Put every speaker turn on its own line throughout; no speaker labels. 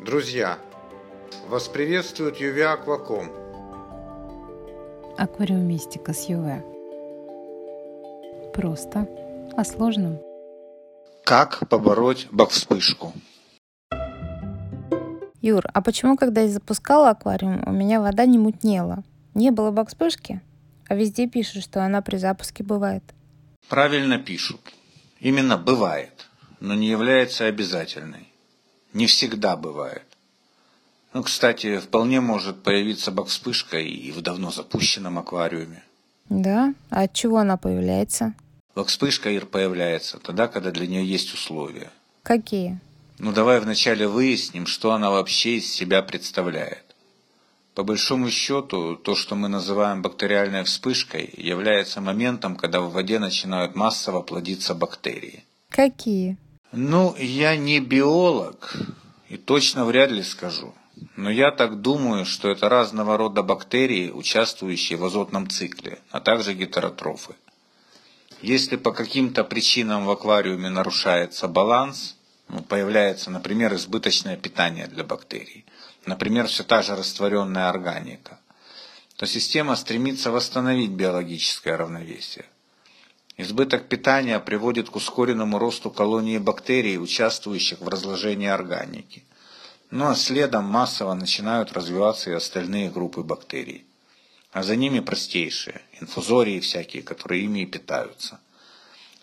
Друзья, вас приветствует UV Aquacom.
Аквариумистика с ЮВ. Просто о сложном.
Как побороть бак-вспышку?
Юр, а почему, когда я запускала аквариум, у меня вода не мутнела? Не было бак-вспышки? А везде пишут, что она при запуске бывает.
Правильно пишут. Именно бывает, но не является обязательной. Не всегда бывает. Ну, кстати, вполне может появиться бак-вспышка и в давно запущенном аквариуме.
Да? А от чего она появляется?
Бак-вспышка, Ир, появляется тогда, когда для нее есть условия.
Какие?
Ну, давай вначале выясним, что она вообще из себя представляет. По большому счету, то, что мы называем бактериальной вспышкой, является моментом, когда в воде начинают массово плодиться бактерии.
Какие?
Ну, я не биолог и точно вряд ли скажу. Но я так думаю, что это разного рода бактерии, участвующие в азотном цикле, а также гетеротрофы. Если по каким-то причинам в аквариуме нарушается баланс, ну, появляется, например, избыточное питание для бактерий – например, все та же растворенная органика, то система стремится восстановить биологическое равновесие. Избыток питания приводит к ускоренному росту колонии бактерий, участвующих в разложении органики. Ну а следом массово начинают развиваться и остальные группы бактерий. А за ними простейшие, инфузории всякие, которые ими и питаются.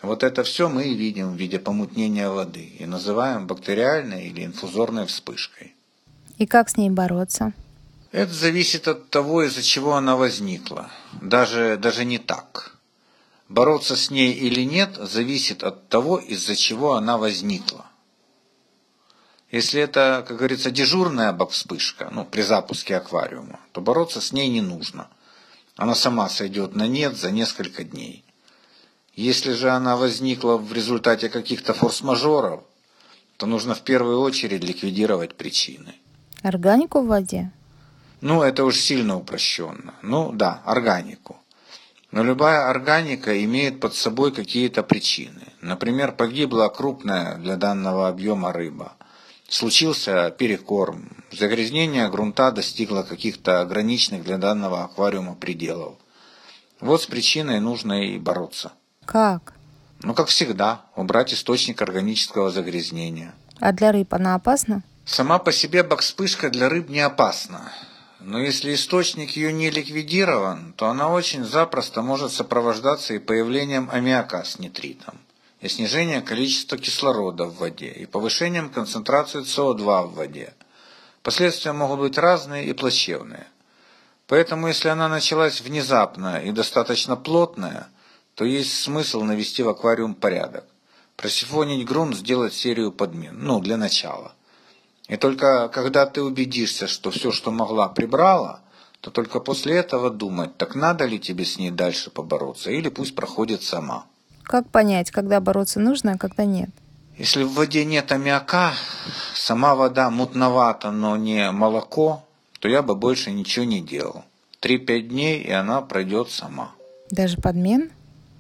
Вот это все мы и видим в виде помутнения воды и называем бактериальной или инфузорной вспышкой.
И как с ней бороться?
Это зависит от того, из-за чего она возникла. Даже, даже не так. Бороться с ней или нет, зависит от того, из-за чего она возникла. Если это, как говорится, дежурная бак-вспышка, ну, при запуске аквариума, то бороться с ней не нужно. Она сама сойдет на нет за несколько дней. Если же она возникла в результате каких-то форс-мажоров, то нужно в первую очередь ликвидировать причины.
Органику в воде?
Ну, это уж сильно упрощенно. Ну, да, органику. Но любая органика имеет под собой какие-то причины. Например, погибла крупная для данного объема рыба. Случился перекорм. Загрязнение грунта достигло каких-то ограниченных для данного аквариума пределов. Вот с причиной нужно и бороться.
Как?
Ну, как всегда, убрать источник органического загрязнения.
А для рыб она опасна?
Сама по себе бакспышка для рыб не опасна. Но если источник ее не ликвидирован, то она очень запросто может сопровождаться и появлением аммиака с нитритом, и снижением количества кислорода в воде, и повышением концентрации СО2 в воде. Последствия могут быть разные и плачевные. Поэтому, если она началась внезапно и достаточно плотная, то есть смысл навести в аквариум порядок. Просифонить грунт, сделать серию подмен, ну, для начала – и только когда ты убедишься, что все, что могла, прибрала, то только после этого думать, так надо ли тебе с ней дальше побороться, или пусть проходит сама.
Как понять, когда бороться нужно, а когда нет?
Если в воде нет аммиака, сама вода мутновата, но не молоко, то я бы больше ничего не делал. Три-пять дней, и она пройдет сама.
Даже подмен?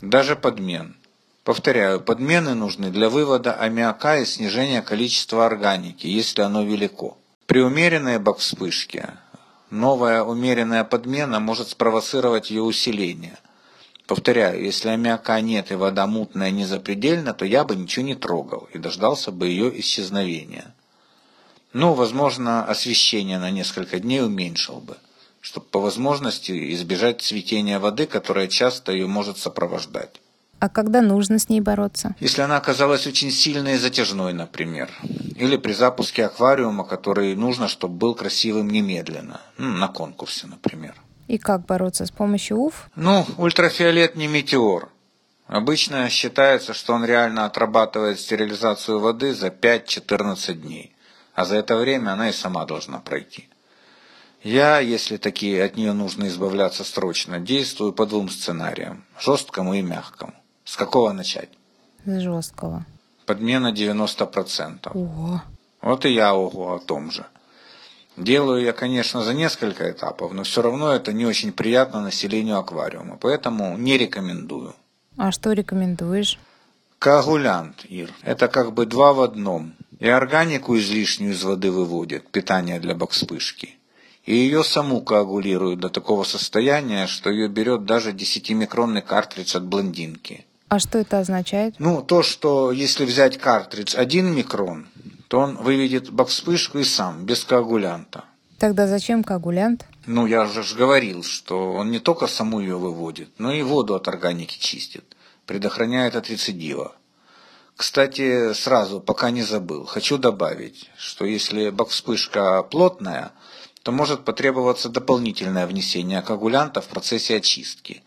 Даже подмен. Повторяю, подмены нужны для вывода аммиака и снижения количества органики, если оно велико. При умеренной бак-вспышке новая умеренная подмена может спровоцировать ее усиление. Повторяю, если аммиака нет и вода мутная не запредельна, то я бы ничего не трогал и дождался бы ее исчезновения. Ну, возможно, освещение на несколько дней уменьшил бы, чтобы по возможности избежать цветения воды, которое часто ее может сопровождать.
А когда нужно с ней бороться?
Если она оказалась очень сильной и затяжной, например. Или при запуске аквариума, который нужно, чтобы был красивым немедленно. Ну, на конкурсе, например.
И как бороться? С помощью УФ?
Ну, ультрафиолет не метеор. Обычно считается, что он реально отрабатывает стерилизацию воды за 5-14 дней. А за это время она и сама должна пройти. Я, если такие от нее нужно избавляться срочно, действую по двум сценариям. Жесткому и мягкому. С какого начать?
С жесткого.
Подмена 90%.
Ого.
Вот и я ого о том же. Делаю я, конечно, за несколько этапов, но все равно это не очень приятно населению аквариума, поэтому не рекомендую.
А что рекомендуешь?
Коагулянт, Ир. Это как бы два в одном. И органику излишнюю из воды выводят, питание для бокспышки. И ее саму коагулируют до такого состояния, что ее берет даже 10-микронный картридж от блондинки.
А что это означает?
Ну, то, что если взять картридж 1 микрон, то он выведет бокспышку и сам, без коагулянта.
Тогда зачем коагулянт?
Ну, я же говорил, что он не только саму ее выводит, но и воду от органики чистит, предохраняет от рецидива. Кстати, сразу, пока не забыл, хочу добавить, что если бокспышка плотная, то может потребоваться дополнительное внесение коагулянта в процессе очистки.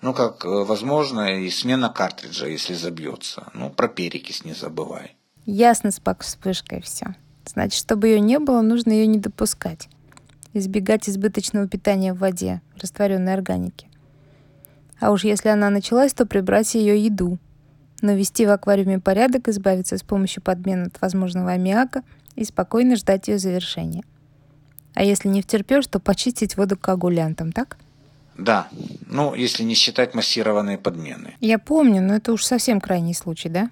Ну, как э, возможно, и смена картриджа, если забьется. Ну, про перекись не забывай.
Ясно с вспышкой все. Значит, чтобы ее не было, нужно ее не допускать. Избегать избыточного питания в воде, растворенной органики. А уж если она началась, то прибрать ее еду. Но вести в аквариуме порядок, избавиться с помощью подмены от возможного аммиака и спокойно ждать ее завершения. А если не втерпешь, то почистить воду коагулянтом, так?
Да, ну, если не считать массированные подмены.
Я помню, но это уж совсем крайний случай, да?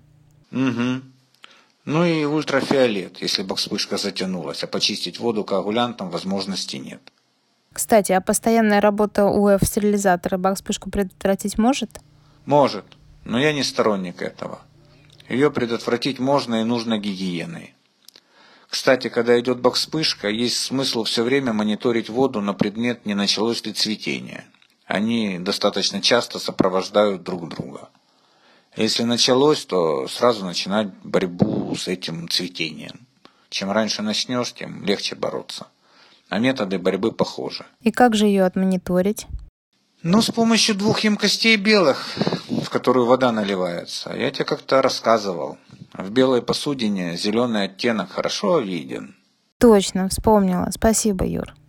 Угу. Ну и ультрафиолет, если бокспышка затянулась, а почистить воду коагулянтом возможности нет.
Кстати, а постоянная работа УФ-стерилизатора бокспышку предотвратить может?
Может, но я не сторонник этого. Ее предотвратить можно и нужно гигиеной. Кстати, когда идет бокспышка, есть смысл все время мониторить воду на предмет, не началось ли цветение. Они достаточно часто сопровождают друг друга. Если началось, то сразу начинать борьбу с этим цветением. Чем раньше начнешь, тем легче бороться. А методы борьбы похожи.
И как же ее отмониторить?
Ну, с помощью двух емкостей белых, в которую вода наливается. Я тебе как-то рассказывал. В белой посудине зеленый оттенок хорошо виден.
Точно, вспомнила. Спасибо, Юр.